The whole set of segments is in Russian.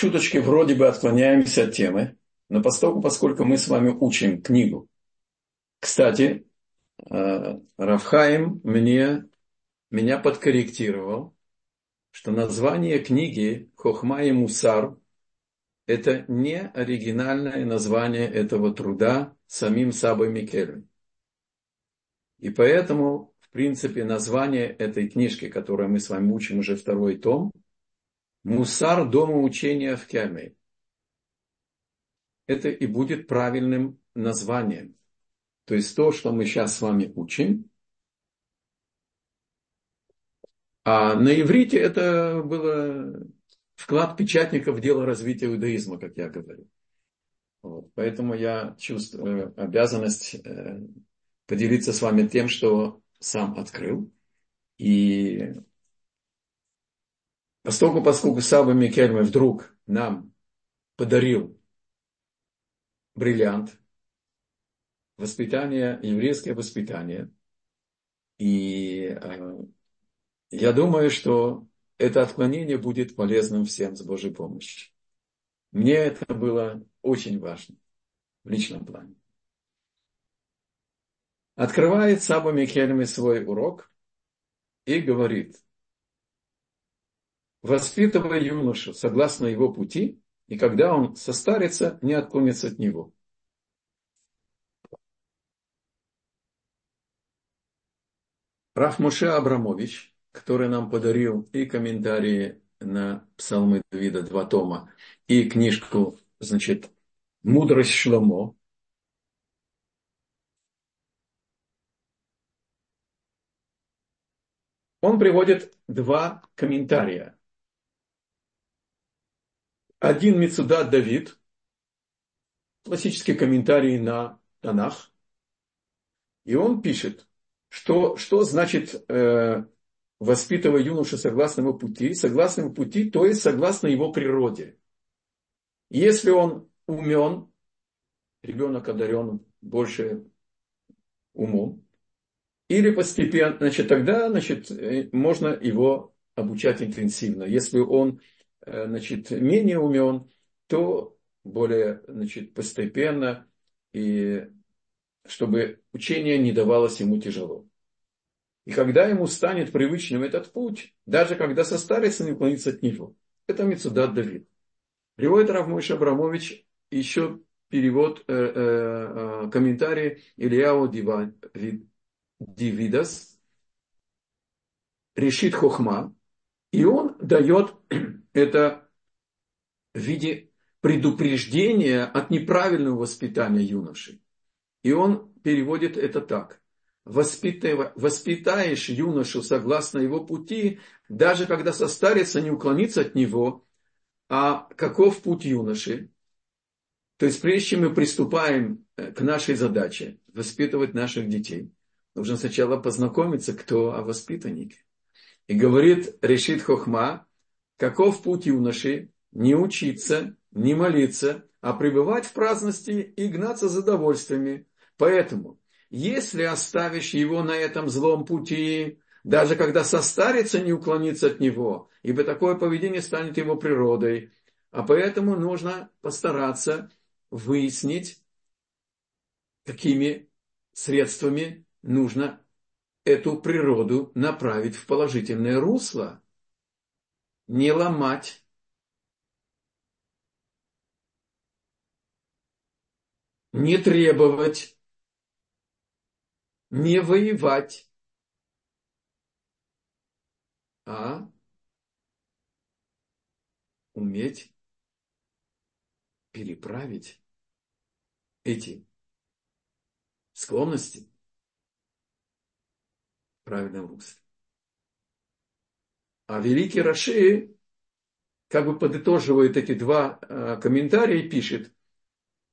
чуточки вроде бы отклоняемся от темы, но поскольку, поскольку мы с вами учим книгу. Кстати, э, Рафхаим мне, меня подкорректировал, что название книги Хохма и Мусар – это не оригинальное название этого труда самим Сабой Микелем. И поэтому, в принципе, название этой книжки, которую мы с вами учим уже второй том, Мусар дома учения в Кяме. Это и будет правильным названием. То есть то, что мы сейчас с вами учим. А на иврите это было вклад печатников в дело развития иудаизма, как я говорю. Вот. Поэтому я чувствую обязанность э, поделиться с вами тем, что сам открыл. И поскольку, поскольку Саба Микельме вдруг нам подарил бриллиант, воспитание, еврейское воспитание, и э, я думаю, что это отклонение будет полезным всем с Божьей помощью. Мне это было очень важно в личном плане. Открывает Саба Микельме свой урок и говорит, воспитывая юношу согласно его пути, и когда он состарится, не отклонится от него. Раф Муше Абрамович, который нам подарил и комментарии на Псалмы Давида, два тома, и книжку, значит, «Мудрость Шломо», он приводит два комментария один Мецудат Давид, классический комментарий на Танах, и он пишет, что, что значит э, воспитывая юношу согласно его пути, согласно его пути, то есть согласно его природе. Если он умен, ребенок одарен больше умом, или постепенно, значит, тогда значит, э, можно его обучать интенсивно. Если он значит, менее умен, то более значит, постепенно, и чтобы учение не давалось ему тяжело. И когда ему станет привычным этот путь, даже когда состарится, не уклонится от него. Это Мецудат Давид. Приводит Равмойш Абрамович еще перевод, э, э, э, комментарий Ильяу Дивидас, решит Хохма, и он дает это в виде предупреждения от неправильного воспитания юноши. И он переводит это так. Воспитаешь юношу согласно его пути, даже когда состарится, не уклониться от него. А каков путь юноши? То есть прежде чем мы приступаем э, к нашей задаче воспитывать наших детей, нужно сначала познакомиться, кто о воспитаннике. И говорит Решит Хохма, каков путь юноши, не учиться, не молиться, а пребывать в праздности и гнаться за довольствиями. Поэтому, если оставишь его на этом злом пути, даже когда состарится, не уклониться от него, ибо такое поведение станет его природой. А поэтому нужно постараться выяснить, какими средствами нужно эту природу направить в положительное русло не ломать. Не требовать, не воевать, а уметь переправить эти склонности в правильном русле. А великий Раши, как бы подытоживает эти два э, комментария, пишет,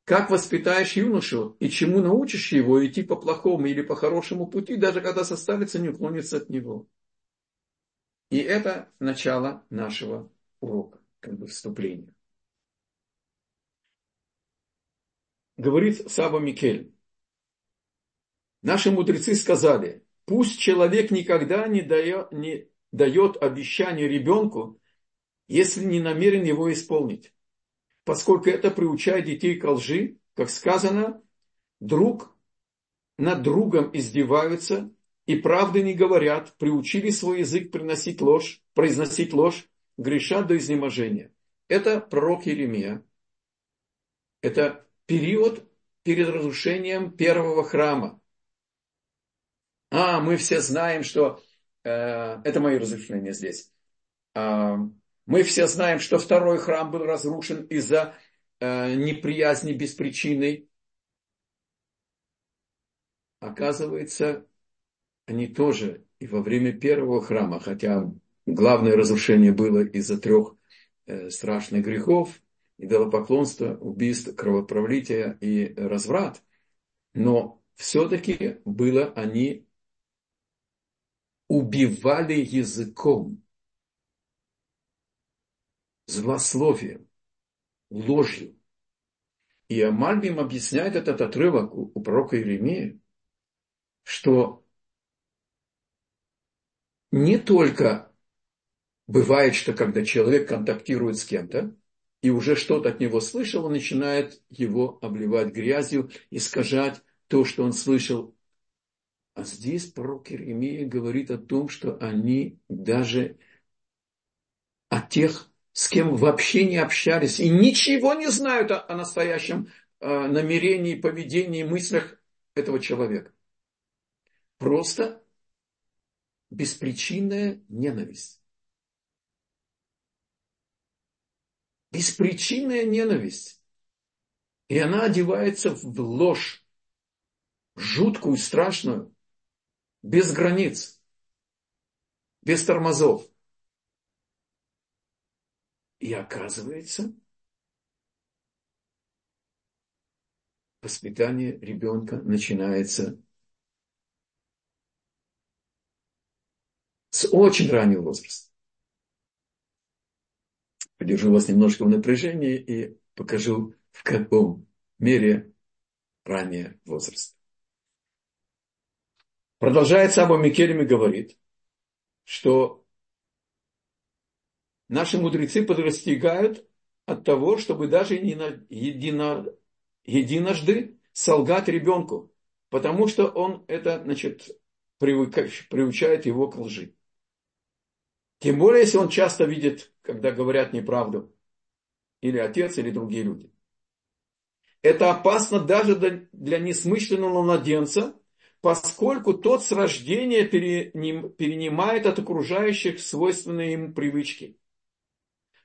как воспитаешь юношу и чему научишь его идти по плохому или по хорошему пути, даже когда составится, не уклонится от него. И это начало нашего урока, как бы вступления. Говорит Саба Микель. Наши мудрецы сказали, пусть человек никогда не, дает, не дает обещание ребенку, если не намерен его исполнить. поскольку это приучает детей к лжи, как сказано, друг над другом издеваются и правды не говорят, приучили свой язык приносить ложь, произносить ложь, грешат до изнеможения. Это пророк Еремия. Это период перед разрушением первого храма. А, мы все знаем, что... Э, это мои размышления здесь. Э, мы все знаем, что второй храм был разрушен из-за э, неприязни без причины. Оказывается, они тоже и во время первого храма, хотя главное разрушение было из-за трех э, страшных грехов, идолопоклонства, убийств, кровопролития и разврат, но все-таки было они убивали языком, злословием, ложью. И Амальбим объясняет этот отрывок у, у пророка Иеремии, что не только бывает, что когда человек контактирует с кем-то, и уже что-то от него слышал, он начинает его обливать грязью, искажать то, что он слышал. А здесь пророк Иеремия говорит о том, что они даже о тех, с кем вообще не общались и ничего не знают о, о настоящем э, намерении, поведении, мыслях этого человека. Просто беспричинная ненависть. Беспричинная ненависть. И она одевается в ложь, жуткую, страшную, без границ, без тормозов. И оказывается, воспитание ребенка начинается с очень раннего возраста. Подержу вас немножко в напряжении и покажу, в каком мере ранее возраст. Продолжает Саба Микелем и говорит, что наши мудрецы подрастигают от того, чтобы даже едино, единожды солгать ребенку, потому что он это, значит, приучает его к лжи. Тем более, если он часто видит, когда говорят неправду, или отец, или другие люди. Это опасно даже для несмышленного младенца, поскольку тот с рождения перенимает от окружающих свойственные ему привычки.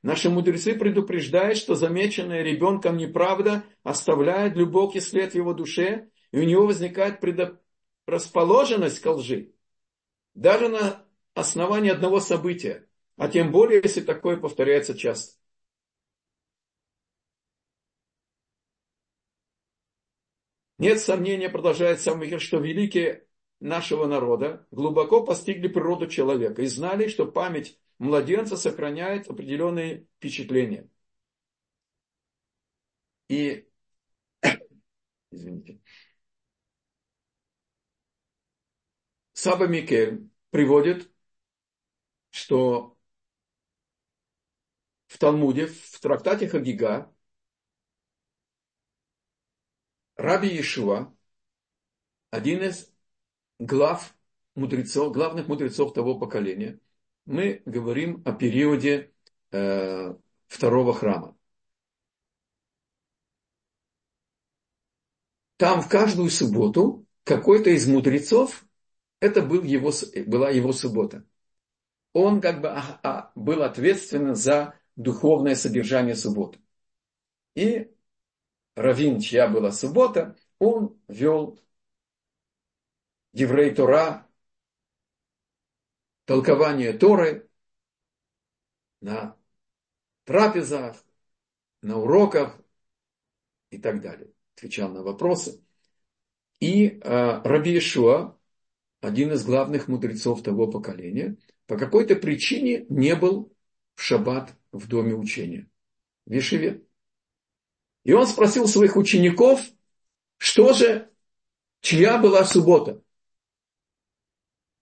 Наши мудрецы предупреждают, что замеченная ребенком неправда оставляет глубокий след в его душе, и у него возникает предрасположенность к лжи. Даже на основании одного события, а тем более, если такое повторяется часто. Нет сомнения, продолжает сам Михаил, что великие нашего народа глубоко постигли природу человека и знали, что память младенца сохраняет определенные впечатления. И, извините, Саба Микель приводит что в Талмуде, в трактате Хагига, Раби Иешуа, один из глав мудрецов, главных мудрецов того поколения, мы говорим о периоде э, второго храма. Там в каждую субботу какой-то из мудрецов, это был его, была его суббота он как бы а, а, был ответственен за духовное содержание субботы. И Равин, чья была суббота, он вел Еврей Тора, толкование Торы на трапезах, на уроках и так далее. Отвечал на вопросы. И э, Раби Ишуа, один из главных мудрецов того поколения, по какой-то причине не был в шаббат в доме учения, в Ешиве. И он спросил своих учеников, что же, чья была суббота.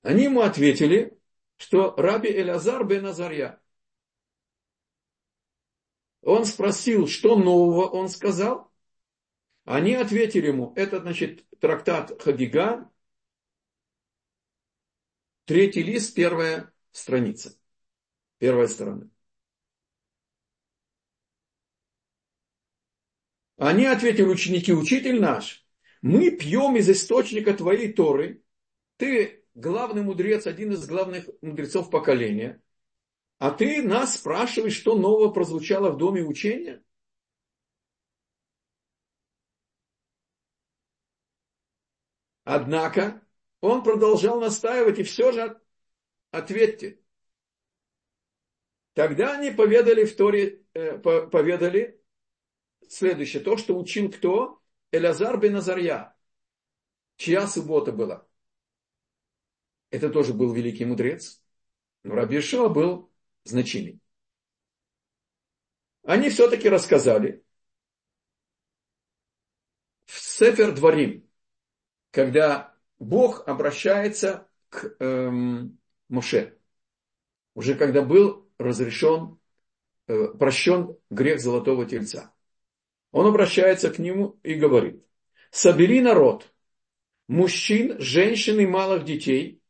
Они ему ответили, что раби Элязар бен Азарья. Он спросил, что нового он сказал. Они ответили ему, это значит трактат Хагига, третий лист, первая страница, первая сторона. Они ответили, ученики, учитель наш, мы пьем из источника твоей Торы, ты главный мудрец, один из главных мудрецов поколения, а ты нас спрашиваешь, что нового прозвучало в доме учения? Однако он продолжал настаивать, и все же ответьте. Тогда они поведали в Торе, э, поведали следующее, то, что учил кто? Элязар бен Азарья, чья суббота была. Это тоже был великий мудрец, но Раби Шуа был значимый. Они все-таки рассказали в Сефер Дворим, когда Бог обращается к эм, Моше, уже когда был разрешен, э, прощен грех золотого тельца. Он обращается к нему и говорит, собери народ, мужчин, женщин и малых детей,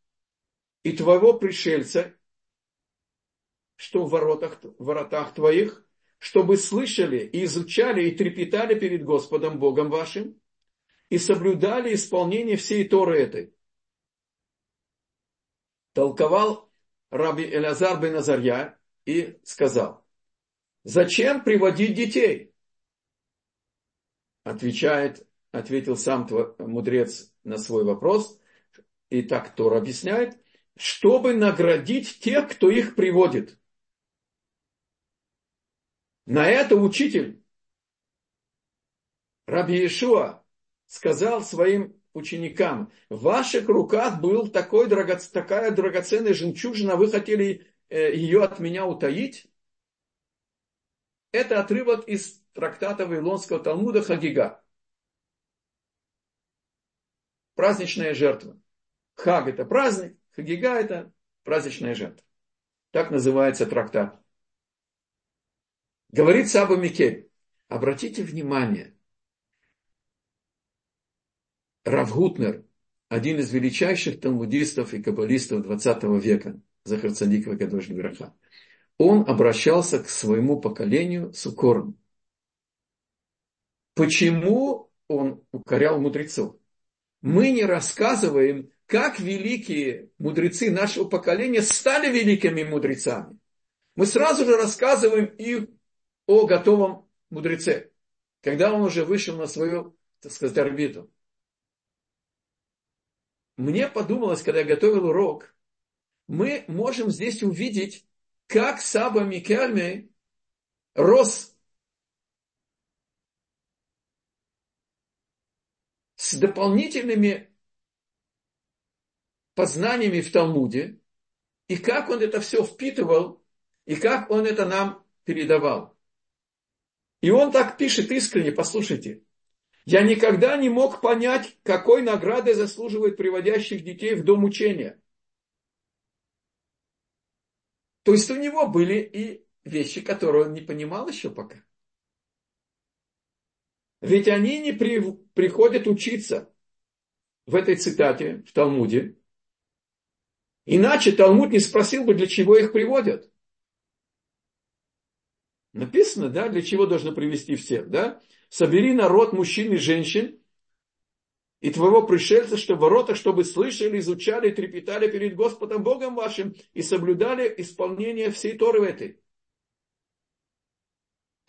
и твоего пришельца, что в воротах, воротах твоих, чтобы слышали и изучали и трепетали перед Господом Богом вашим, и соблюдали исполнение всей Торы этой. Толковал Раби Элязар бен Азарья и сказал, зачем приводить детей? Отвечает, ответил сам мудрец на свой вопрос, и так Тор объясняет, чтобы наградить тех, кто их приводит. На это учитель Раби Иешуа сказал своим ученикам, в ваших руках был такой, такая драгоценная жемчужина, вы хотели э, ее от меня утаить? Это отрывок из трактата Вавилонского Талмуда Хагига. Праздничная жертва. Хаг это праздник, Хагига это праздничная жертва. Так называется трактат. Говорит Саба Микель, обратите внимание, Равгутнер, один из величайших талмудистов и каббалистов 20 века, Захар Цадикова Гадош Граха, он обращался к своему поколению с укором. Почему он укорял мудрецов? Мы не рассказываем, как великие мудрецы нашего поколения стали великими мудрецами. Мы сразу же рассказываем им о готовом мудреце, когда он уже вышел на свою, так сказать, орбиту. Мне подумалось, когда я готовил урок, мы можем здесь увидеть, как Саба Микельме рос с дополнительными познаниями в Талмуде, и как он это все впитывал, и как он это нам передавал. И он так пишет искренне, послушайте. Я никогда не мог понять, какой награды заслуживает приводящих детей в дом учения. То есть у него были и вещи, которые он не понимал еще пока. Ведь они не при, приходят учиться в этой цитате, в Талмуде. Иначе Талмуд не спросил бы, для чего их приводят. Написано, да, для чего должно привести всех, да? Собери народ мужчин и женщин и твоего пришельца, что в воротах, чтобы слышали, изучали, трепетали перед Господом Богом вашим и соблюдали исполнение всей Торы этой.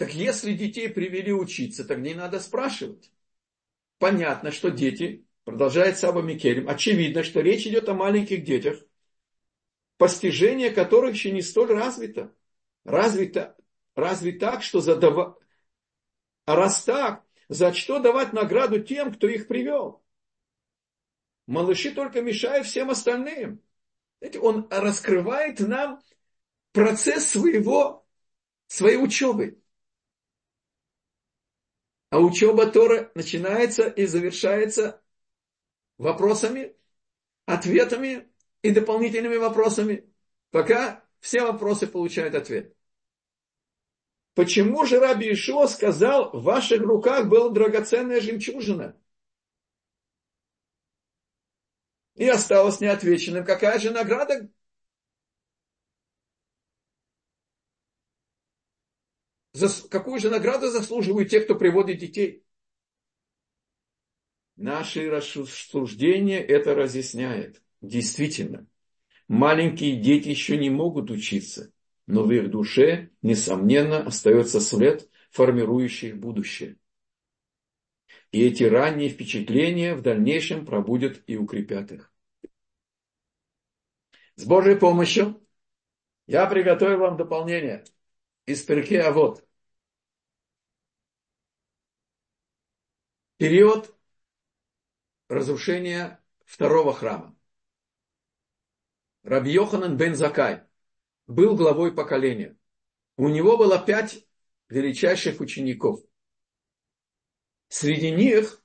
Так если детей привели учиться, так не надо спрашивать. Понятно, что дети, продолжает Саба Микелем, очевидно, что речь идет о маленьких детях, постижение которых еще не столь развито. Развито Разве так, что задава... А раз так, за что давать награду тем, кто их привел? Малыши только мешают всем остальным. Знаете, он раскрывает нам процесс своего, своей учебы. А учеба Тора начинается и завершается вопросами, ответами и дополнительными вопросами, пока все вопросы получают ответ. почему же Раби Ишуа сказал, в ваших руках была драгоценная жемчужина? И осталось неотвеченным, какая же награда Какую же награду заслуживают те, кто приводит детей? Наши рассуждения это разъясняет. Действительно, маленькие дети еще не могут учиться, но в их душе, несомненно, остается след, формирующий их будущее. И эти ранние впечатления в дальнейшем пробудят и укрепят их. С Божьей помощью я приготовил вам дополнение из Перке вот Период разрушения второго храма. Раби Йоханан бен Закай был главой поколения. У него было пять величайших учеников. Среди них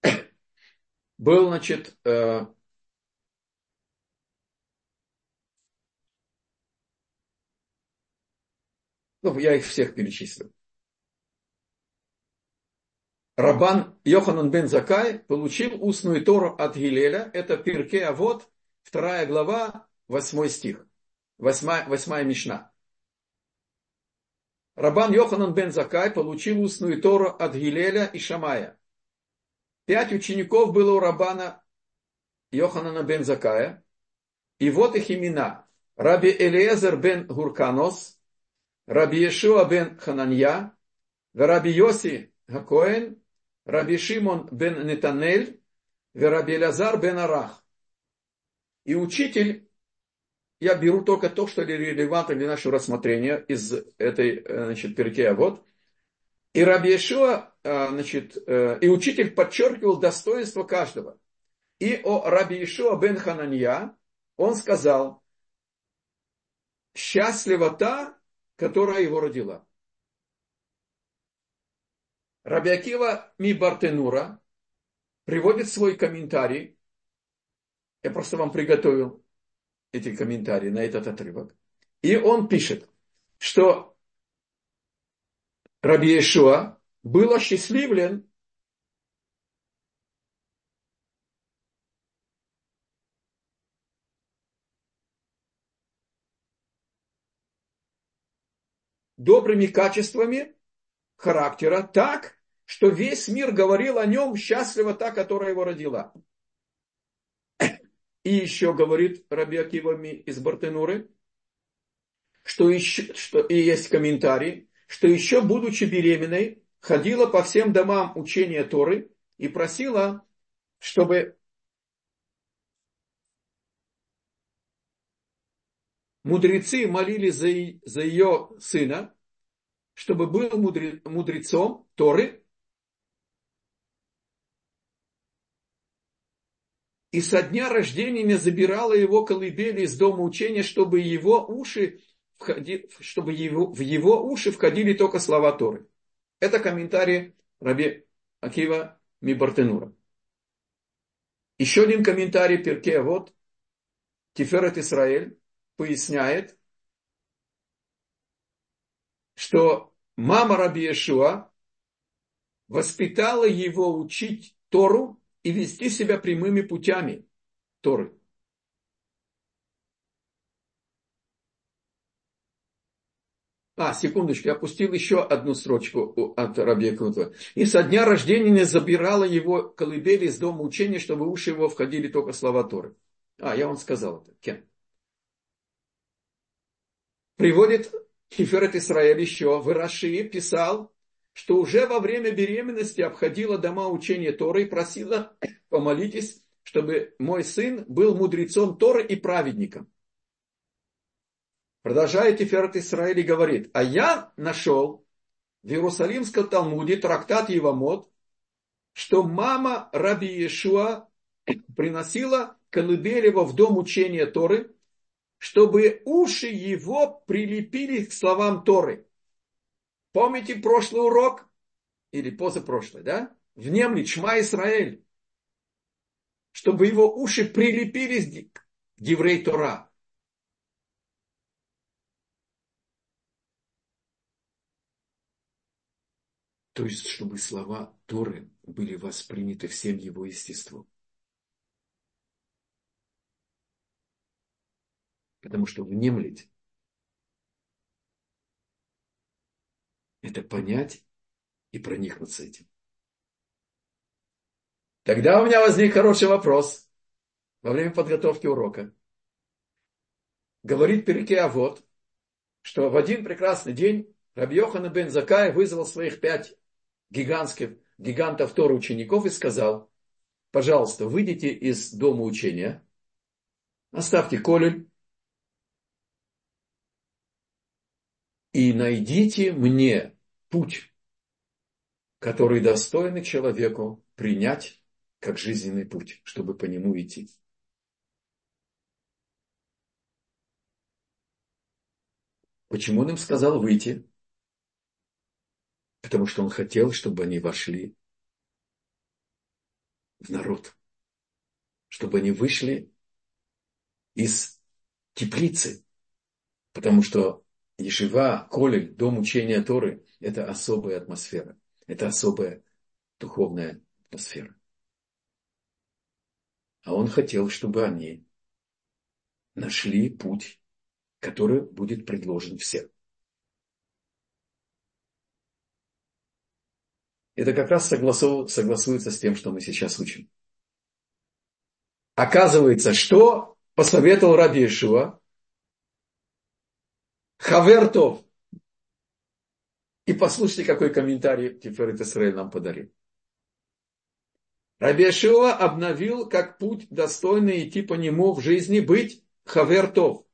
был, значит, ну, я их всех перечислил. Рабан Йоханан бен Закай получил устную Тору от Гилеля. Это Пирке Авод, вторая глава, восьмой стих. Восьмая, восьмая мишна. Рабан Йоханан бен Закай получил устную Тору от Гилеля и Шамая. Пять учеников было у Рабана Йоханана бен Закая. И вот их имена. Раби Элиезер бен Гурканос, Раби бен Хананья, Раби Йоси Гакоэн, Раби Шимон бен Нетанель, Раби Лазар бен Арах. И учитель, я беру только то, что релевантно для нашего рассмотрения из этой, значит, перекея вот. И Раби Ешуа, значит, и учитель подчеркивал достоинство каждого. И о Раби Ешуа бен Хананья он сказал, счастлива та, которая его родила. Рабиакива Мибартенура приводит свой комментарий. Я просто вам приготовил эти комментарии на этот отрывок. И он пишет, что Раби Ешуа был осчастливлен добрыми качествами характера так, что весь мир говорил о нем счастлива та, которая его родила. И еще говорит Раби Акива из Бартенуры, что, еще, что и есть комментарий, что еще будучи беременной, ходила по всем домам учения Торы и просила, чтобы мудрецы молили за, за ее сына, чтобы был мудрецом Торы и со дня рождения не забирала его колыбели из дома учения, чтобы его уши входи, чтобы его, в его уши входили только слова Торы. Это комментарий Раби Акива Мибартенура. Еще один комментарий Перке, вот Тиферет Исраэль поясняет, что мама Раби Иешуа воспитала его учить Тору и вести себя прямыми путями Торы. А, секундочку, я опустил еще одну строчку от Раби Акутова. И со дня рождения не забирала его колыбели из дома учения, чтобы уши его входили только слова Торы. А, я вам сказал это. Кен. Приводит Хиферет Исраэль еще в Ирашии писал, что уже во время беременности обходила дома учения Торы и просила, помолитесь, чтобы мой сын был мудрецом Торы и праведником. Продолжает Тиферет Исраиль и говорит, а я нашел в Иерусалимском Талмуде трактат Евамот, что мама Раби Иешуа приносила колыбелева в дом учения Торы, чтобы уши его прилепили к словам Торы. Помните прошлый урок? Или позапрошлый, да? Внемли Чма Исраэль. Чтобы его уши прилепились к еврей Тора. То есть, чтобы слова Торы были восприняты всем его естеством. Потому что внемлить – это понять и проникнуться этим. Тогда у меня возник хороший вопрос во время подготовки урока. Говорит Переке а вот, что в один прекрасный день Рабьехана бен Закай вызвал своих пять гигантских, гигантов Тора учеников и сказал, пожалуйста, выйдите из дома учения, оставьте колель и найдите мне путь, который достойный человеку принять как жизненный путь, чтобы по нему идти. Почему он им сказал выйти? Потому что он хотел, чтобы они вошли в народ. Чтобы они вышли из теплицы. Потому что Ешива, Колель, дом учения Торы – это особая атмосфера. Это особая духовная атмосфера. А он хотел, чтобы они нашли путь, который будет предложен всем. Это как раз согласуется с тем, что мы сейчас учим. Оказывается, что посоветовал Раби Ишуа? Хавертов. И послушайте, какой комментарий Тиферет Исраиль нам подарил. Раби Ишуа обновил как путь, достойный идти по нему в жизни, быть Хавертов.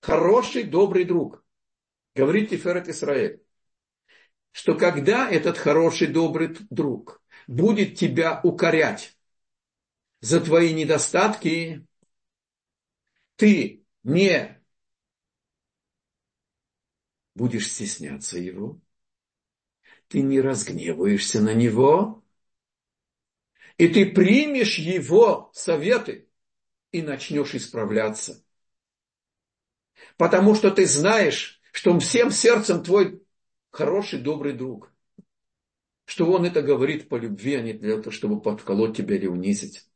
Хороший, добрый друг. Говорит Тиферет Исраиль что когда этот хороший, добрый друг будет тебя укорять за твои недостатки, ты не будешь стесняться его, ты не разгневаешься на него, и ты примешь его советы и начнешь исправляться. Потому что ты знаешь, что он всем сердцем твой хороший, добрый друг. Что он это говорит по любви, а не для того, чтобы подколоть тебя или унизить.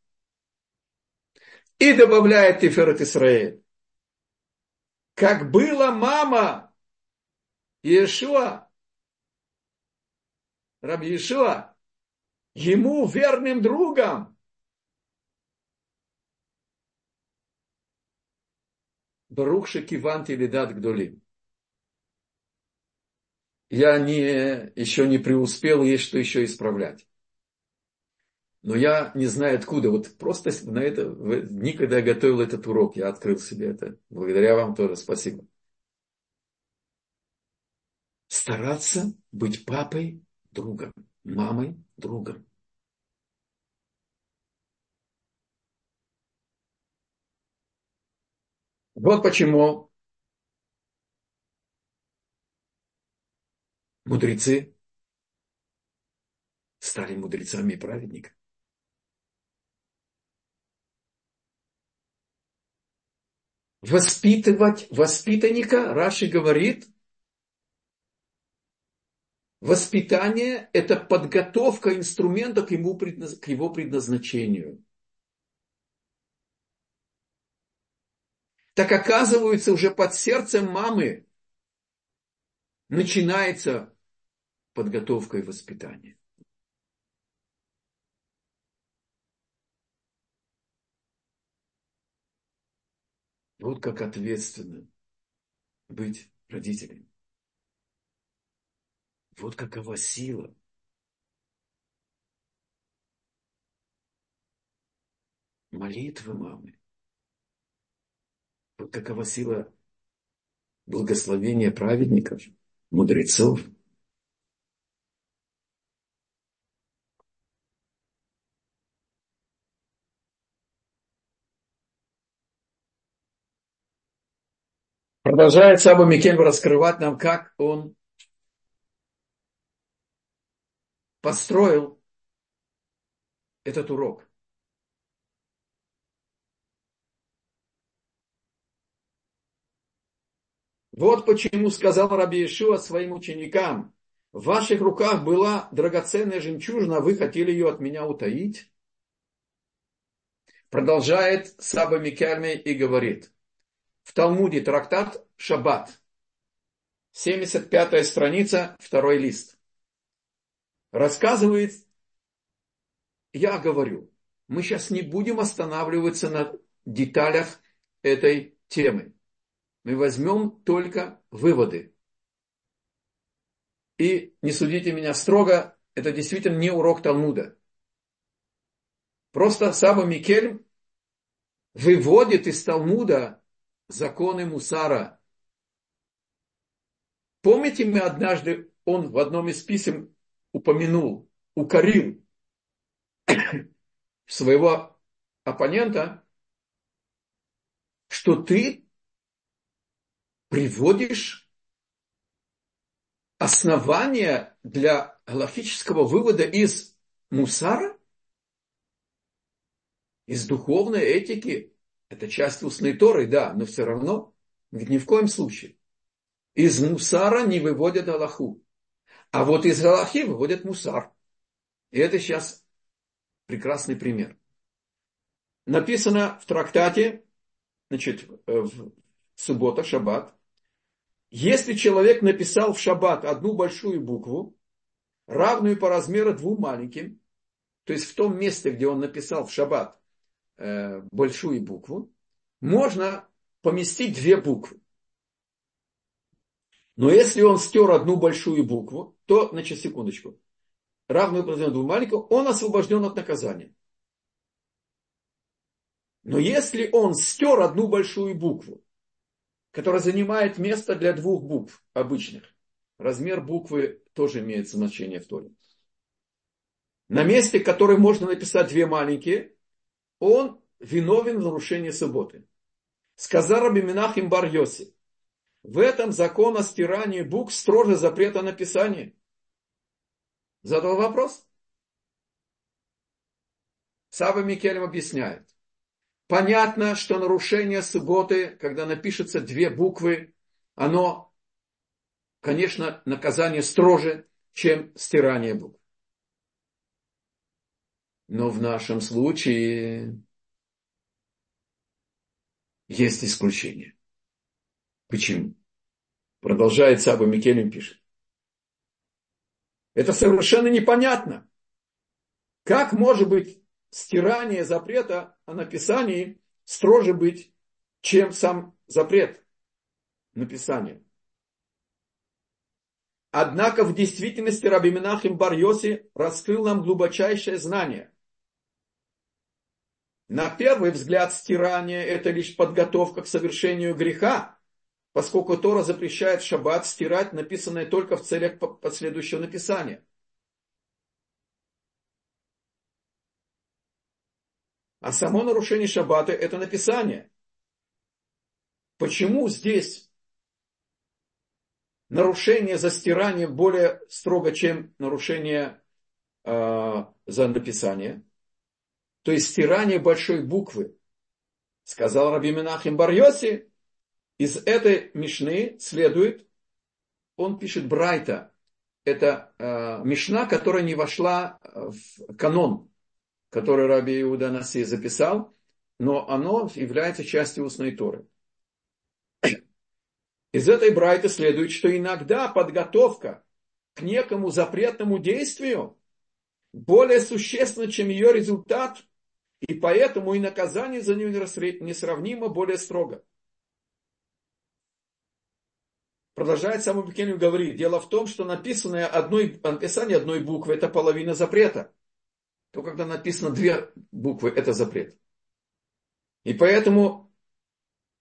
И добавляет Тиферет Исраэль. Как была мама Иешуа, Раби Иешуа, ему верным другом. Барух Шекивант или Дат Гдолим я не, еще не преуспел, есть что еще исправлять. Но я не знаю откуда. Вот просто на это, в дни, когда я готовил этот урок, я открыл себе это. Благодаря вам тоже спасибо. Стараться быть папой другом, мамой другом. Вот почему мудрецы стали мудрецами и праведниками. Воспитывать воспитанника, Раши говорит, воспитание – это подготовка инструмента к, ему, к его предназначению. Так оказывается, уже под сердцем мамы начинается подготовка и воспитание. Вот как ответственно быть родителем. Вот какова сила. Молитвы мамы. Вот какова сила благословения праведников – мудрецов. Продолжает Саба Микель раскрывать нам, как он построил этот урок. Вот почему сказал Раби Ишуа своим ученикам, В ваших руках была драгоценная жемчужина, вы хотели ее от меня утаить? Продолжает Саба Микерми и говорит. В Талмуде трактат Шаббат. 75 страница, второй лист. Рассказывает, я говорю, мы сейчас не будем останавливаться на деталях этой темы. Мы возьмем только выводы. И не судите меня строго, это действительно не урок Талмуда. Просто Саба Микель выводит из Талмуда законы Мусара. Помните, мы однажды, он в одном из писем упомянул, укорил своего оппонента, что ты приводишь основания для галактического вывода из мусара, из духовной этики. Это часть устной Торы, да, но все равно ни в коем случае. Из мусара не выводят Аллаху. А вот из Галахи выводят мусар. И это сейчас прекрасный пример. Написано в трактате, значит, в суббота, шаббат, если человек написал в шаббат одну большую букву, равную по размеру двум маленьким, то есть в том месте, где он написал в шаббат э, большую букву, можно поместить две буквы. Но если он стер одну большую букву, то, значит, секундочку, равную по размеру двум маленьким, он освобожден от наказания. Но если он стер одну большую букву, которая занимает место для двух букв обычных. Размер буквы тоже имеет значение в Торе. На месте, который можно написать две маленькие, он виновен в нарушении субботы. Сказал Раби Минахим Бар Йоси. В этом закон о стирании букв строже запрета написания. Задал вопрос. Саба Микелем объясняет. Понятно, что нарушение субботы, когда напишется две буквы, оно, конечно, наказание строже, чем стирание букв. Но в нашем случае есть исключение. Почему? Продолжает Саба Микелем пишет. Это совершенно непонятно. Как может быть стирание запрета о написании строже быть, чем сам запрет написания. Однако в действительности Раби Минахим бар раскрыл нам глубочайшее знание. На первый взгляд стирание – это лишь подготовка к совершению греха, поскольку Тора запрещает в шаббат стирать написанное только в целях последующего написания. А само нарушение шаббата – это написание. Почему здесь нарушение за стирание более строго, чем нарушение э, за написание? То есть стирание большой буквы. Сказал Раби Менахим Барьоси, из этой Мишны следует, он пишет Брайта, это э, Мишна, которая не вошла в канон которое Раби Иуда Наси записал, но оно является частью устной Торы. Из этой брайты следует, что иногда подготовка к некому запретному действию более существенна, чем ее результат, и поэтому и наказание за нее несравнимо более строго. Продолжает самый Бекенев говорить, дело в том, что написанное одной, написание одной буквы – это половина запрета то когда написано две буквы, это запрет. И поэтому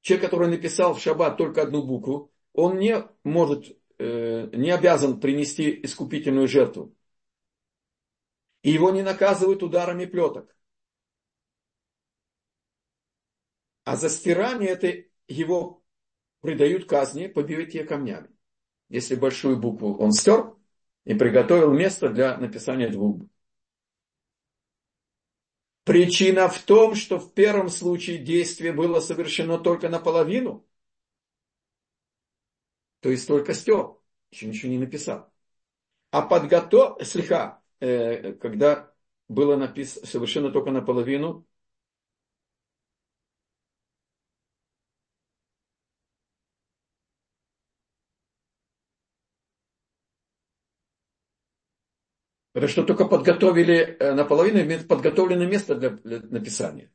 человек, который написал в шаббат только одну букву, он не может, э, не обязан принести искупительную жертву. И его не наказывают ударами плеток. А за стирание это его придают казни побивать камнями. Если большую букву он стер и приготовил место для написания двух букв. Причина в том, что в первом случае действие было совершено только наполовину. То есть только стер, еще ничего не написал. А подготов... Слегка, э, когда было написано совершенно только наполовину, Это что только подготовили э, наполовину, подготовленное место для, для написания.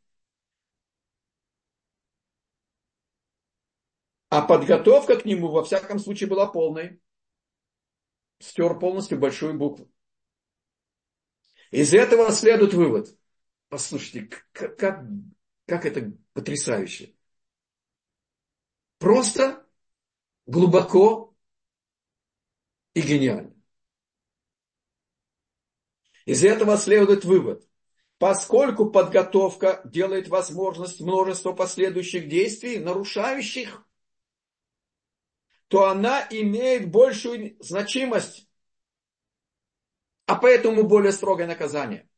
А подготовка к нему, во всяком случае, была полной. Стер полностью большую букву. Из этого следует вывод. Послушайте, как, как, как это потрясающе. Просто глубоко и гениально. Из этого следует вывод. Поскольку подготовка делает возможность множества последующих действий, нарушающих, то она имеет большую значимость, а поэтому более строгое наказание.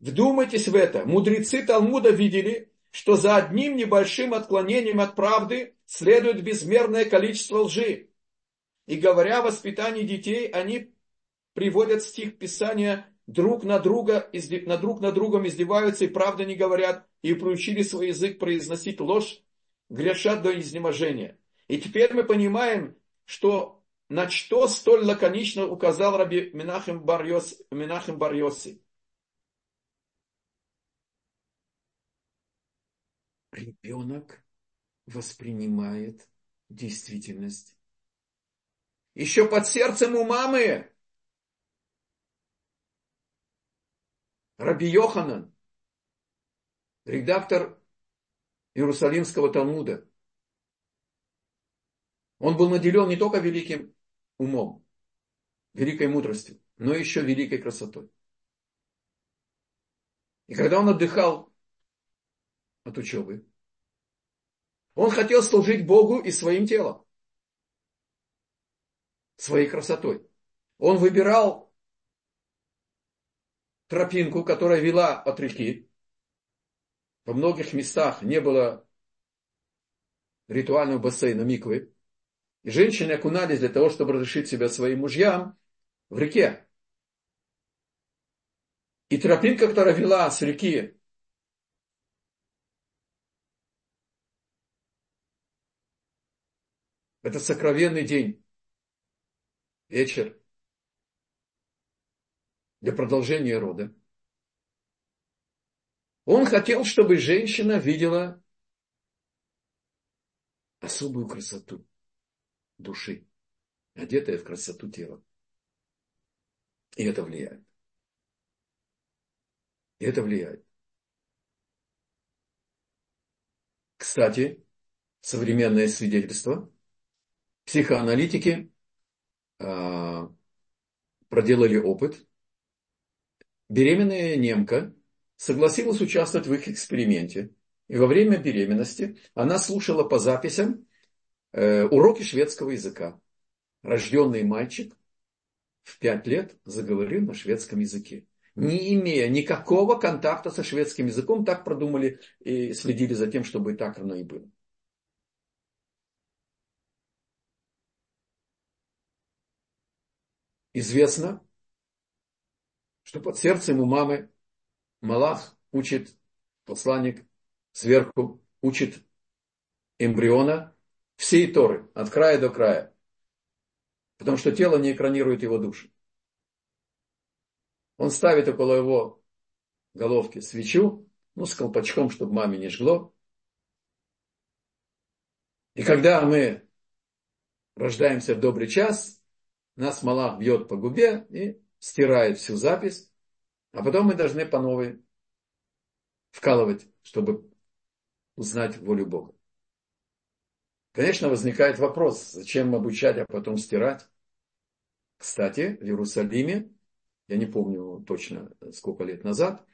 Вдумайтесь в это. Мудрецы Талмуда видели, что за одним небольшим отклонением от правды следует безмерное количество лжи. И говоря о воспитании детей, они приводят стих Писания, друг на друга, на друг на другом издеваются и правда не говорят, и приучили свой язык произносить ложь, грешат до изнеможения. И теперь мы понимаем, что на что столь лаконично указал Раби Минахем Барьос, Минахем Барьоси. Ребенок воспринимает действительность. Еще под сердцем у мамы Раби Йоханан, редактор Иерусалимского Талмуда, он был наделен не только великим умом, великой мудростью, но еще великой красотой. И когда он отдыхал от учебы, он хотел служить Богу и своим телом, своей красотой. Он выбирал тропинку, которая вела от реки. Во многих местах не было ритуального бассейна миквы. И женщины окунались для того, чтобы разрешить себя своим мужьям в реке. И тропинка, которая вела с реки Это сокровенный день, вечер для продолжения рода. Он хотел, чтобы женщина видела особую красоту души, одетая в красоту тела. И это влияет. И это влияет. Кстати, современное свидетельство. Психоаналитики э, проделали опыт беременная немка согласилась участвовать в их эксперименте. И во время беременности она слушала по записям э, уроки шведского языка. Рожденный мальчик в пять лет заговорил на шведском языке. Не имея никакого контакта со шведским языком, так продумали и следили за тем, чтобы и так оно и было. Известно, что под сердцем у мамы Малах учит, посланник сверху учит эмбриона всей Торы, от края до края. Потому что тело не экранирует его душу. Он ставит около его головки свечу, ну, с колпачком, чтобы маме не жгло. И когда мы рождаемся в добрый час, нас Малах бьет по губе и стирает всю запись, а потом мы должны по новой вкалывать, чтобы узнать волю Бога. Конечно, возникает вопрос, зачем обучать, а потом стирать. Кстати, в Иерусалиме, я не помню точно сколько лет назад,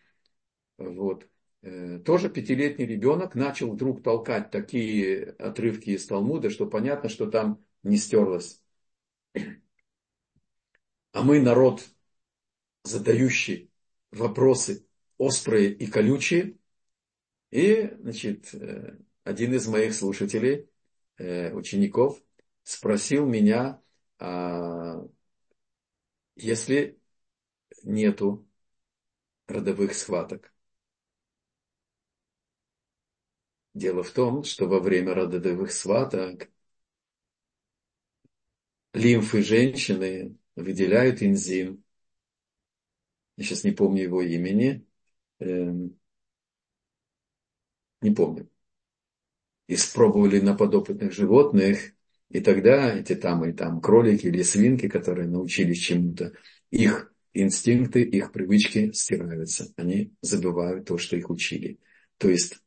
вот, э, тоже пятилетний ребенок начал вдруг толкать такие отрывки из Талмуда, что понятно, что там не стерлось. А мы народ задающий вопросы острые и колючие. И, значит, э, один из моих слушателей, э, учеников, спросил меня, А если нету родовых схваток, Дело в том, что во время родовых сваток лимфы женщины выделяют энзим. Я сейчас не помню его имени. Эм, не помню. Испробовали на подопытных животных, и тогда эти там и там кролики или свинки, которые научились чему-то, их инстинкты, их привычки стираются. Они забывают то, что их учили. То есть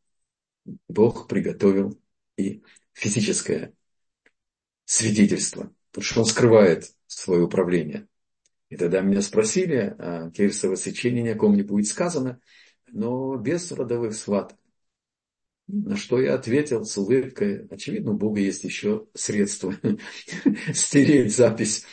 Бог приготовил и физическое свидетельство, потому что он скрывает свое управление. И тогда меня спросили, а Кельсово сечение о ком не будет сказано, но без родовых сват. На что я ответил с улыбкой, очевидно, у Бога есть еще средства стереть запись.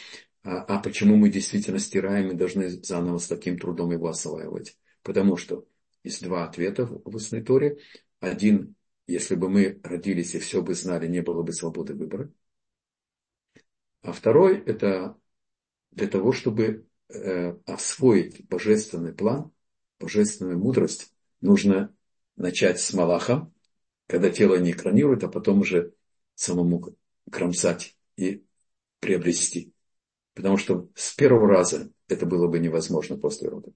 А, а почему мы действительно стираем и должны заново с таким трудом его осваивать? Потому что есть два ответа в устной торе. Один, если бы мы родились и все бы знали, не было бы свободы выбора. А второй, это для того, чтобы э, освоить божественный план, божественную мудрость, нужно начать с Малаха, когда тело не экранирует, а потом уже самому кромсать и приобрести. Потому что с первого раза это было бы невозможно после рода.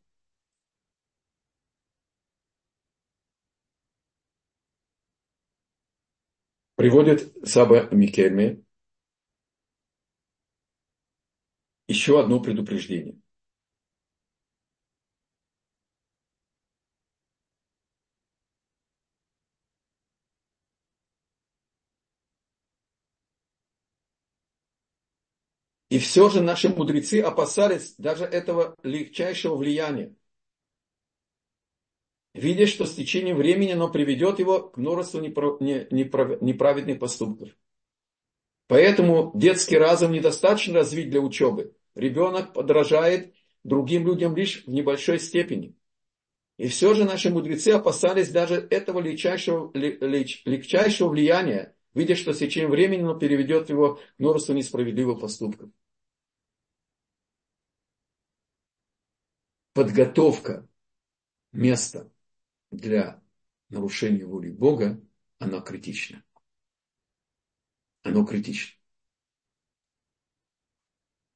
приводит Саба Микельме еще одно предупреждение. И все же наши мудрецы опасались даже этого легчайшего влияния видя, что с течением времени оно приведет его к множеству неправедных поступков. Поэтому детский разум недостаточно развить для учебы. Ребенок подражает другим людям лишь в небольшой степени. И все же наши мудрецы опасались даже этого легчайшего, легчайшего влияния, видя, что с течением времени оно переведет его к множеству несправедливых поступков. Подготовка места для нарушения воли Бога, оно критично. Оно критично.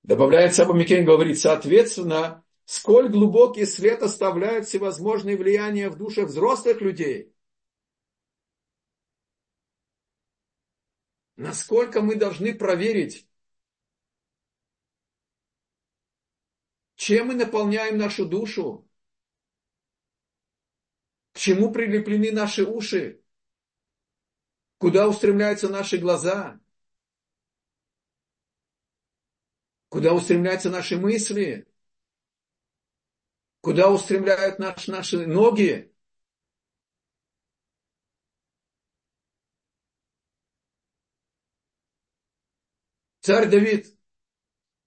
Добавляет Саба Микен, говорит, соответственно, сколь глубокий свет оставляет всевозможные влияния в душах взрослых людей. Насколько мы должны проверить, чем мы наполняем нашу душу, к чему прилеплены наши уши? Куда устремляются наши глаза? Куда устремляются наши мысли? Куда устремляют наши, наши ноги? Царь Давид,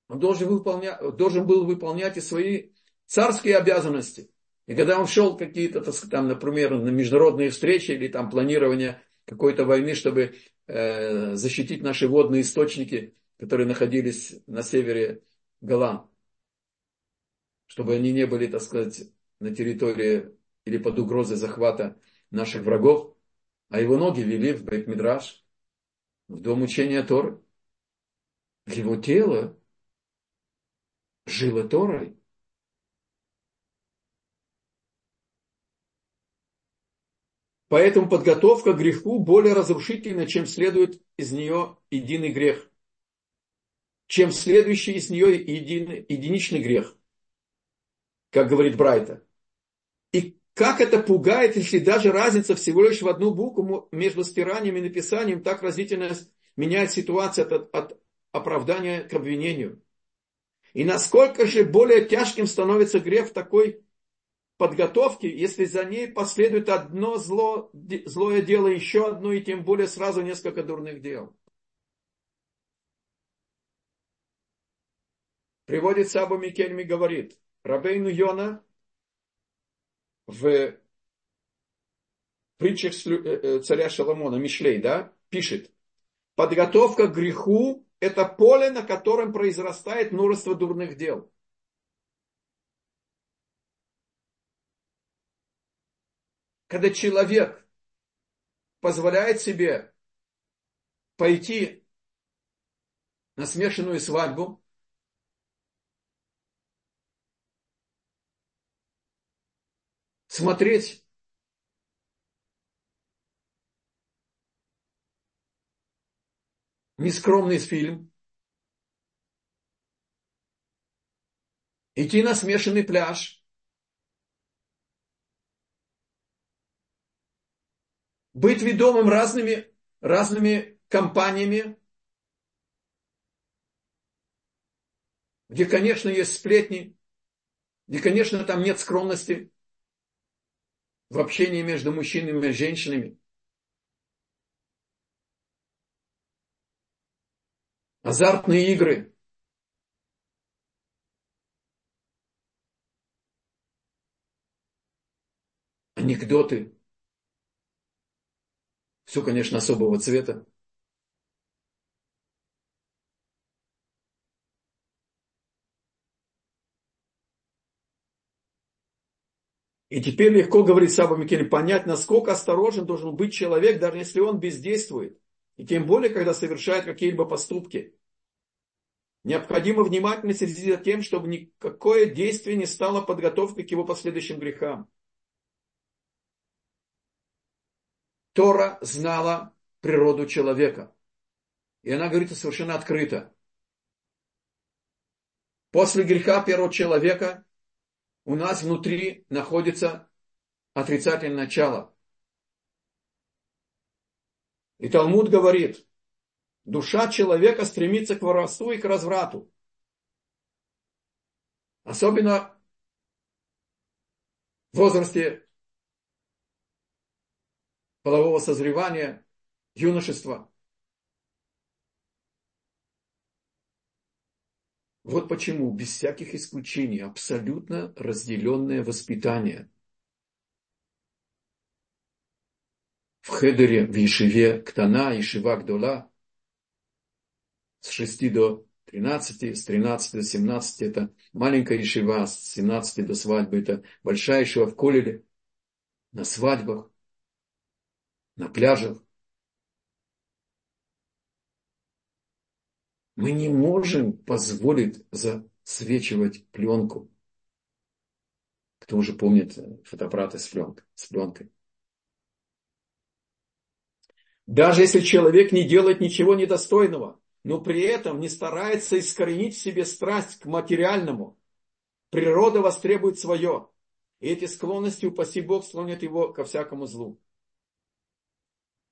он должен, выполнять, должен был выполнять и свои царские обязанности – и когда он шел какие-то, там, например, на международные встречи или там планирование какой-то войны, чтобы э, защитить наши водные источники, которые находились на севере Голланд, чтобы они не были, так сказать, на территории или под угрозой захвата наших врагов, а его ноги вели в Бейт-Мидраш, в дом учения Торы. Его тело жило Торой. Поэтому подготовка к греху более разрушительна, чем следует из нее единый грех, чем следующий из нее един, единичный грех, как говорит Брайта. И как это пугает, если даже разница всего лишь в одну букву между стиранием и написанием так разительно меняет ситуацию от, от оправдания к обвинению. И насколько же более тяжким становится грех в такой подготовки, если за ней последует одно зло, злое дело, еще одно, и тем более сразу несколько дурных дел. Приводит Сабу Микельми, говорит, Рабейну Йона в притчах э, э, царя Шаламона, Мишлей, да, пишет, подготовка к греху – это поле, на котором произрастает множество дурных дел. Когда человек позволяет себе пойти на смешанную свадьбу, смотреть. Нескромный фильм, идти на смешанный пляж, быть ведомым разными, разными компаниями, где, конечно, есть сплетни, где, конечно, там нет скромности в общении между мужчинами и женщинами. азартные игры. Анекдоты. Все, конечно, особого цвета. И теперь легко говорить Саба Микель, понять, насколько осторожен должен быть человек, даже если он бездействует. И тем более, когда совершает какие-либо поступки. Необходимо внимательно следить за тем, чтобы никакое действие не стало подготовкой к его последующим грехам. Тора знала природу человека. И она говорит совершенно открыто. После греха первого человека у нас внутри находится отрицательное начало. И Талмуд говорит, душа человека стремится к воровству и к разврату. Особенно в возрасте полового созревания, юношества. Вот почему, без всяких исключений, абсолютно разделенное воспитание. В Хедере, в Ешиве, Ктана, Ешива Гдола, с 6 до 13, с 13 до 17 это маленькая Ешива, с 17 до свадьбы это большая Ешива в Колеле, на свадьбах, на пляжах. Мы не можем позволить засвечивать пленку. Кто уже помнит фотоаппараты с пленкой? С пленкой. Даже если человек не делает ничего недостойного, но при этом не старается искоренить в себе страсть к материальному, природа востребует свое. И эти склонности, упаси Бог, склонят его ко всякому злу.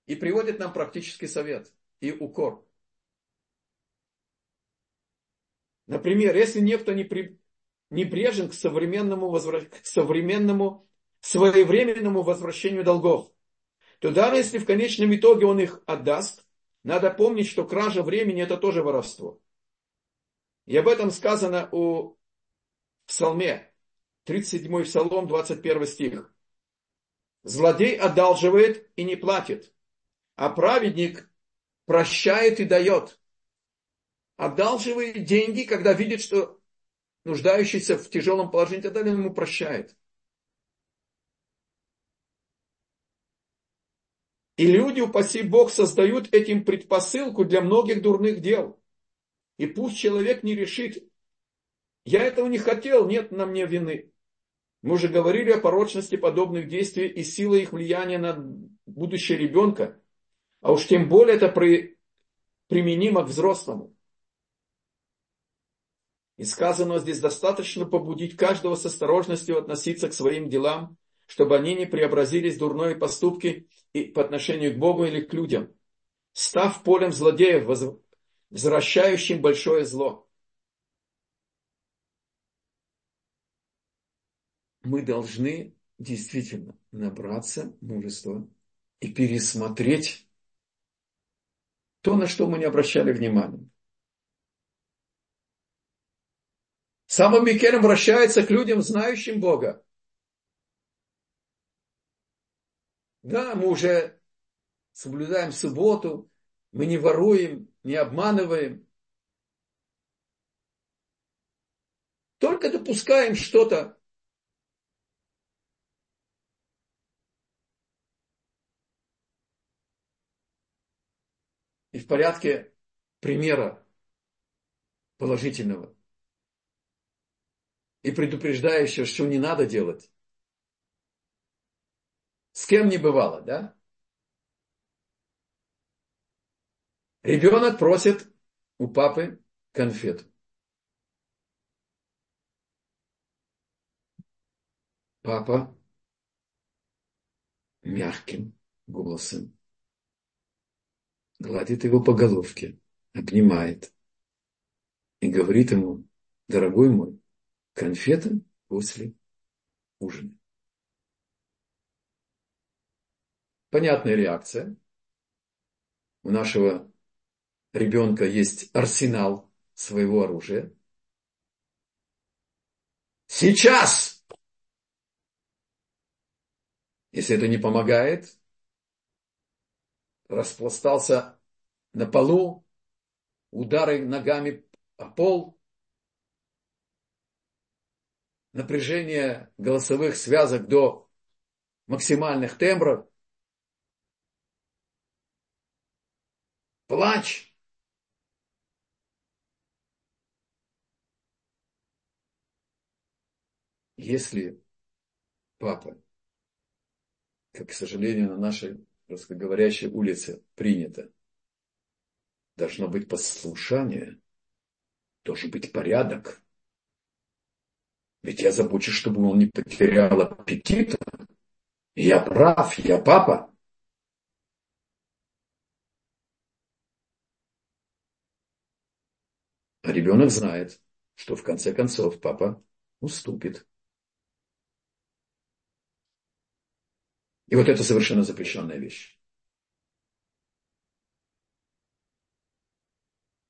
И приводит нам практический совет и укор. Например, если некто не, при, не прежен к современному, возвращ... к современному своевременному возвращению долгов, то даже если в конечном итоге он их отдаст, надо помнить, что кража времени это тоже воровство. И об этом сказано у Псалме, 37 Псалом, 21 стих. Злодей одалживает и не платит, а праведник прощает и дает одалживает деньги, когда видит, что нуждающийся в тяжелом положении, тогда он ему прощает. И люди, упаси Бог, создают этим предпосылку для многих дурных дел. И пусть человек не решит, я этого не хотел, нет на мне вины. Мы уже говорили о порочности подобных действий и силы их влияния на будущее ребенка. А уж тем более это при, применимо к взрослому. И сказано здесь достаточно побудить каждого с осторожностью относиться к своим делам, чтобы они не преобразились в дурные поступки и по отношению к Богу или к людям, став полем злодеев, возвращающим большое зло. Мы должны действительно набраться мужества и пересмотреть то, на что мы не обращали внимания. Сам Абикель обращается к людям, знающим Бога. Да, мы уже соблюдаем субботу, мы не воруем, не обманываем. Только допускаем что-то. И в порядке примера положительного и предупреждающего, что не надо делать. С кем не бывало, да? Ребенок просит у папы конфету. Папа мягким голосом гладит его по головке, обнимает и говорит ему, дорогой мой, конфета после ужина. Понятная реакция. У нашего ребенка есть арсенал своего оружия. Сейчас! Если это не помогает, распластался на полу, удары ногами о пол, напряжение голосовых связок до максимальных тембров, плач, Если папа, как, к сожалению, на нашей русскоговорящей улице принято, должно быть послушание, должен быть порядок. Ведь я забочусь, чтобы он не потерял аппетита. Я прав, я папа. А ребенок знает, что в конце концов папа уступит. И вот это совершенно запрещенная вещь.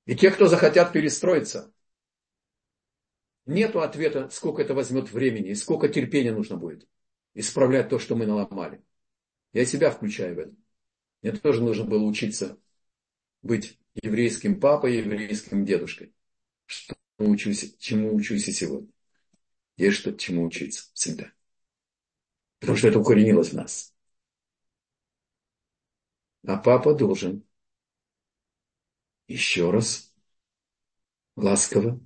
И те, кто захотят перестроиться, нету ответа, сколько это возьмет времени и сколько терпения нужно будет исправлять то, что мы наломали. Я себя включаю в это. Мне тоже нужно было учиться быть еврейским папой, еврейским дедушкой. Что учусь, чему учусь и сегодня. Есть что чему учиться всегда. Потому что это укоренилось в нас. А папа должен еще раз ласково,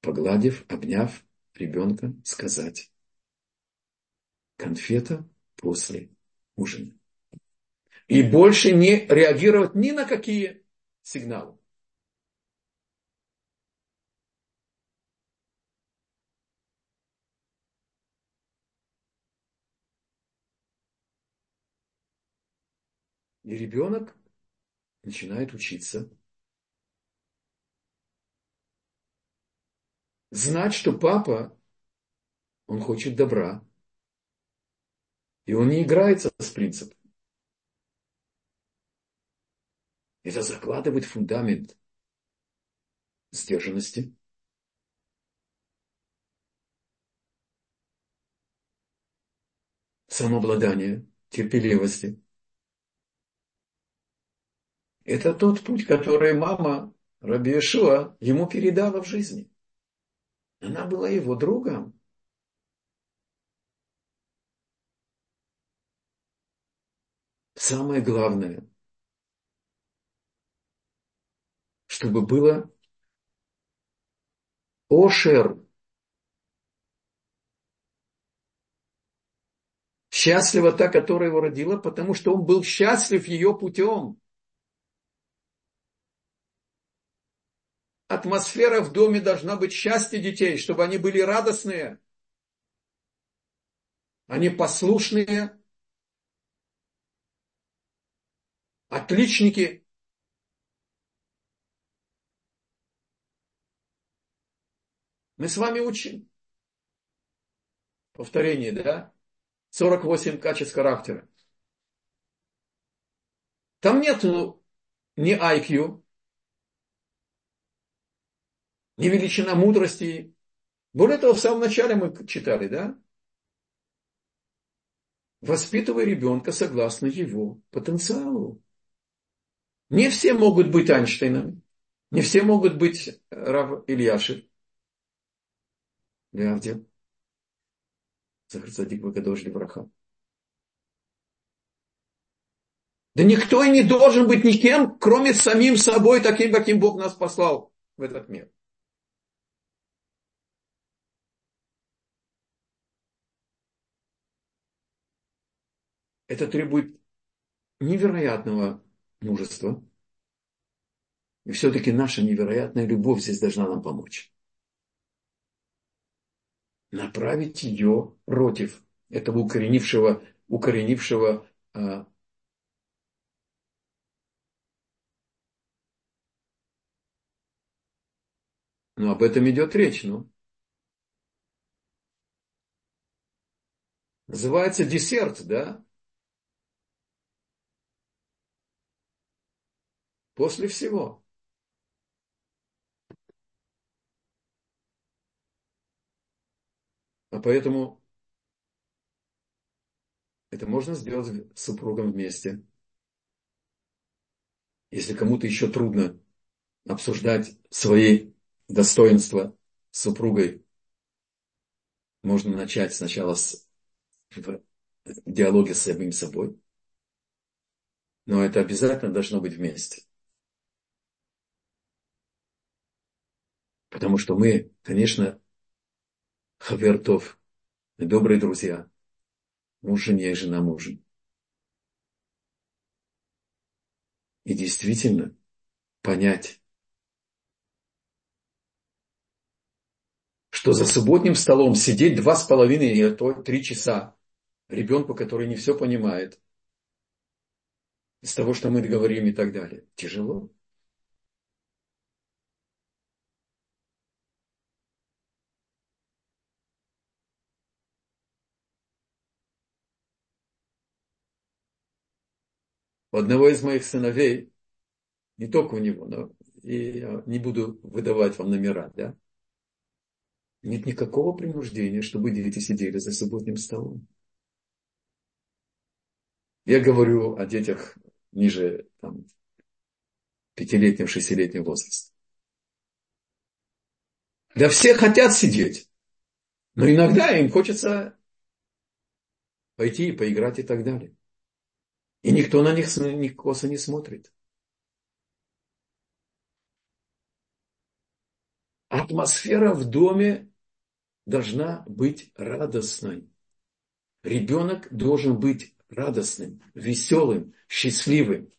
погладив, обняв ребенка, сказать конфета после ужина. И больше не реагировать ни на какие сигналы. И ребенок начинает учиться. Знать, что папа, он хочет добра. И он не играется с принципом. Это закладывает фундамент сдержанности. Самообладания, терпеливости. Это тот путь, который мама Раби Ишуа ему передала в жизни. Она была его другом. Самое главное, чтобы было ошер. Счастлива та, которая его родила, потому что он был счастлив ее путем. Атмосфера в доме должна быть счастье детей, чтобы они были радостные, они послушные, отличники. Мы с вами учим. Повторение, да? 48 качеств характера. Там нет ни IQ, не величина мудрости. Более того, в самом начале мы читали, да? Воспитывай ребенка согласно его потенциалу. Не все могут быть Эйнштейнами, не все могут быть Рав Ильяши. Лявдил. Захарцадик Вагадош Левраха. Да никто и не должен быть никем, кроме самим собой, таким, каким Бог нас послал в этот мир. Это требует невероятного мужества. И все-таки наша невероятная любовь здесь должна нам помочь. Направить ее против этого укоренившего, укоренившего а, Но об этом идет речь, ну. Называется десерт, да? После всего. А поэтому это можно сделать с супругом вместе. Если кому-то еще трудно обсуждать свои достоинства с супругой, можно начать сначала с диалоге с самим собой. Но это обязательно должно быть вместе. Потому что мы, конечно, хавертов, добрые друзья, муж и жена мужу. И действительно понять, что за субботним столом сидеть два с половиной или то три часа ребенку, который не все понимает, из того, что мы говорим и так далее. Тяжело. Одного из моих сыновей, не только у него, но и не буду выдавать вам номера, да, нет никакого принуждения, чтобы дети сидели за субботним столом. Я говорю о детях ниже там, пятилетнего, шестилетнего возраста. Да все хотят сидеть, но иногда им хочется пойти и поиграть и так далее. И никто на них ни косо не смотрит. Атмосфера в доме должна быть радостной. Ребенок должен быть радостным, веселым, счастливым.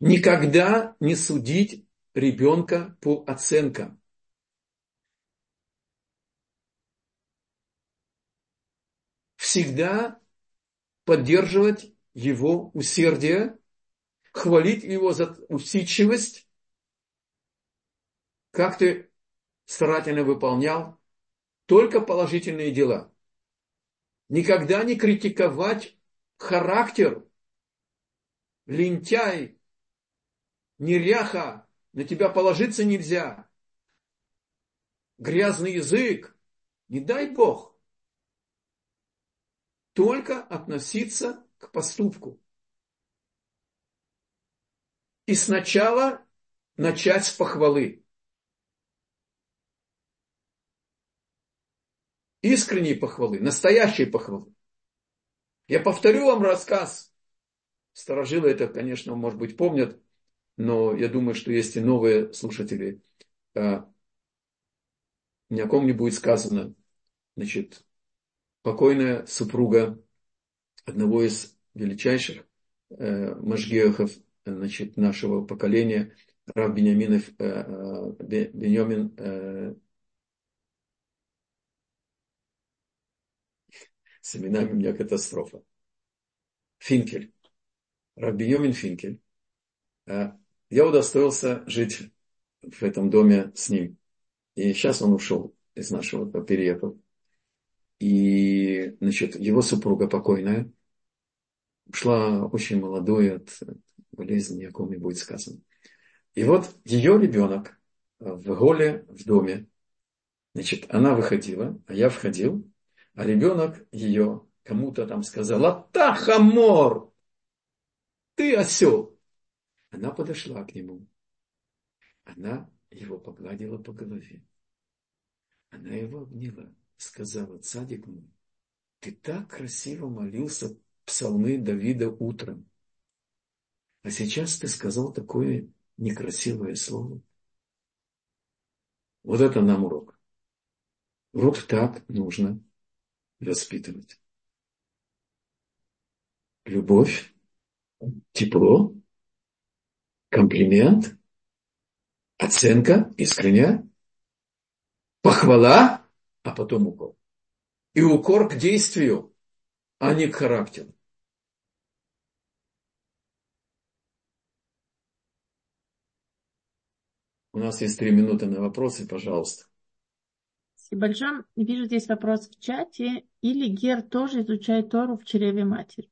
Никогда не судить ребенка по оценкам. Всегда поддерживать его усердие, хвалить его за усидчивость, как ты старательно выполнял только положительные дела. Никогда не критиковать характер, лентяй, неряха, на тебя положиться нельзя. Грязный язык, не дай Бог только относиться к поступку. И сначала начать с похвалы. Искренней похвалы, настоящей похвалы. Я повторю вам рассказ. Старожилы это, конечно, может быть, помнят, но я думаю, что есть и новые слушатели. А, ни о ком не будет сказано. Значит, покойная супруга одного из величайших э, машгеохов значит, нашего поколения, Рав Беняминов, э, э, Бенямин э, с именами у меня катастрофа. Финкель. Рав Бенямин Финкель. Э, я удостоился жить в этом доме с ним. И сейчас он ушел из нашего, переехал. И, значит, его супруга покойная ушла очень молодой от болезни, о ком не будет сказано. И вот ее ребенок в голе в доме, значит, она выходила, а я входил, а ребенок ее кому-то там сказал, а та хамор, ты осел. Она подошла к нему Она его погладила по голове. Она его обняла, сказала, цадик мой, ты так красиво молился псалмы Давида утром. А сейчас ты сказал такое некрасивое слово. Вот это нам урок. Вот так нужно воспитывать. Любовь, тепло, комплимент, оценка искренняя, похвала, а потом укор. И укор к действию, а не к характеру. У нас есть три минуты на вопросы, пожалуйста. Спасибо большое. Вижу здесь вопрос в чате. Или Гер тоже изучает Тору в чреве матери?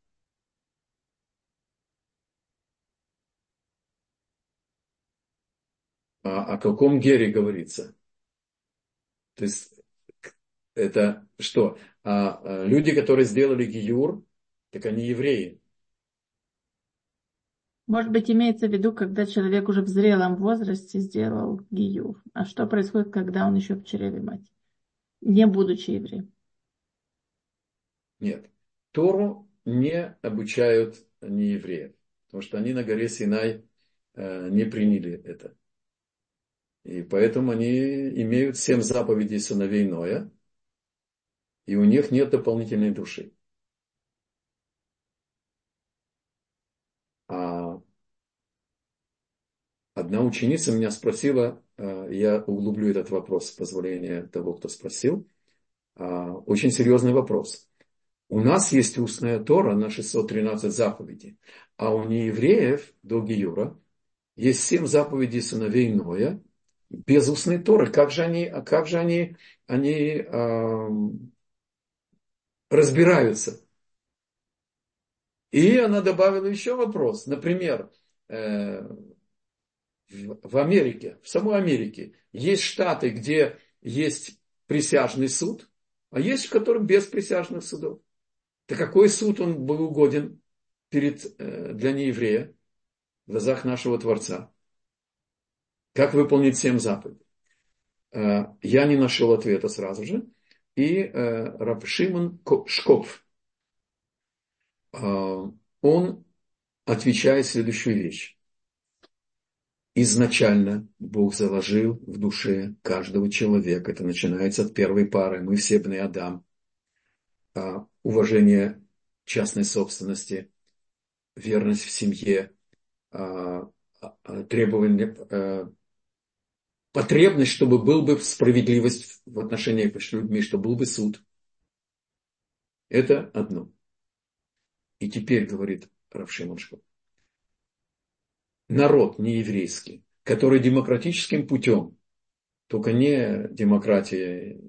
А о каком Гере говорится? То есть это что? А, а люди, которые сделали Гиюр, так они евреи. Может быть, имеется в виду, когда человек уже в зрелом возрасте сделал гиюр. А что происходит, когда он еще в чреве мать, не будучи евреем? Нет. Тору не обучают не евреев, потому что они на горе Синай э, не приняли это. И поэтому они имеют семь заповедей сыновей Ноя, и у них нет дополнительной души. Одна ученица меня спросила, э, я углублю этот вопрос с позволения того, кто спросил. А, очень серьезный вопрос. У нас есть устная Тора на 613 заповедей, а у неевреев до Гиюра есть семь заповедей сыновей Ноя без устной Торы. Как же они, а как же они, они разбираются? И она добавила еще вопрос. Например, э, в Америке, в самой Америке, есть штаты, где есть присяжный суд, а есть в котором без присяжных судов. Так какой суд он был угоден перед, э, для нееврея в глазах нашего Творца? Как выполнить семь заповедей? Э, я не нашел ответа сразу же. И э, Раб Шимон Шков, он отвечает следующую вещь изначально Бог заложил в душе каждого человека. Это начинается от первой пары. Мы все бны Адам. А, уважение частной собственности, верность в семье, а, а, требование, потребность, чтобы был бы справедливость в отношениях между людьми, чтобы был бы суд. Это одно. И теперь, говорит Равшимоншков, народ нееврейский, который демократическим путем, только не демократия,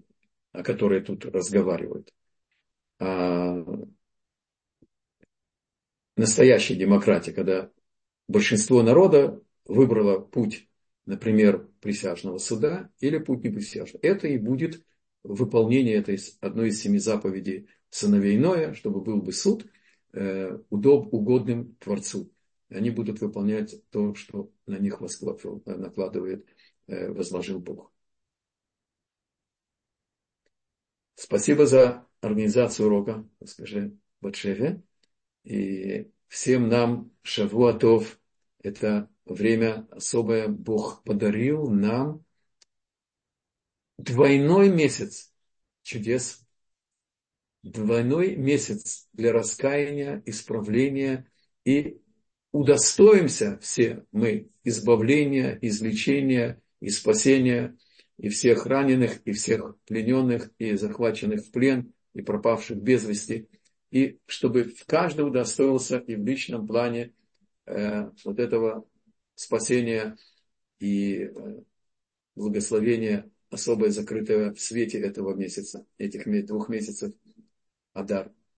о которой тут разговаривают, а настоящая демократия, когда большинство народа выбрало путь, например, присяжного суда или путь неприсяжного. Это и будет выполнение этой одной из семи заповедей сыновей Ноя, чтобы был бы суд э, удоб, угодным Творцу они будут выполнять то, что на них накладывает, э, возложил Бог. Спасибо за организацию урока, скажи Батшеве. И всем нам Шавуатов, это время особое Бог подарил нам двойной месяц чудес, двойной месяц для раскаяния, исправления. И удостоимся все мы избавления, излечения и спасения и всех раненых, и всех плененных, и захваченных в плен, и пропавших без вести, и чтобы каждый удостоился и в личном плане э, вот этого спасения и э, благословения особое закрытое в свете этого месяца, этих двух месяцев Адар.